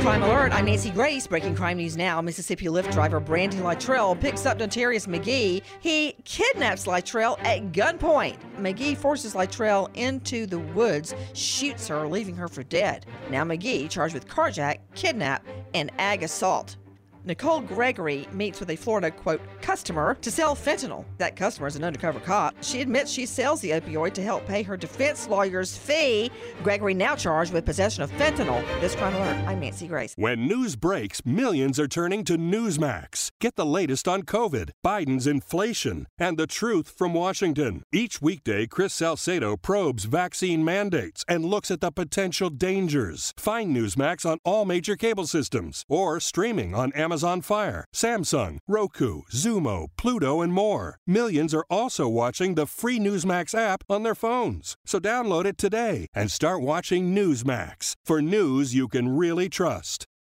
Crime Alert, I'm Nancy Grace. Breaking crime news now. Mississippi Lyft driver Brandy Lytrell picks up notorious McGee. He kidnaps Lytrell at gunpoint. McGee forces Lytrell into the woods, shoots her, leaving her for dead. Now McGee charged with carjack, kidnap, and ag assault. Nicole Gregory meets with a Florida, quote, customer to sell fentanyl. That customer is an undercover cop. She admits she sells the opioid to help pay her defense lawyer's fee. Gregory now charged with possession of fentanyl. This crime alert, I'm Nancy Grace. When news breaks, millions are turning to Newsmax. Get the latest on COVID, Biden's inflation, and the truth from Washington. Each weekday, Chris Salcedo probes vaccine mandates and looks at the potential dangers. Find Newsmax on all major cable systems or streaming on Amazon. Amazon Fire, Samsung, Roku, Xumo, Pluto, and more. Millions are also watching the free Newsmax app on their phones. So download it today and start watching Newsmax for news you can really trust.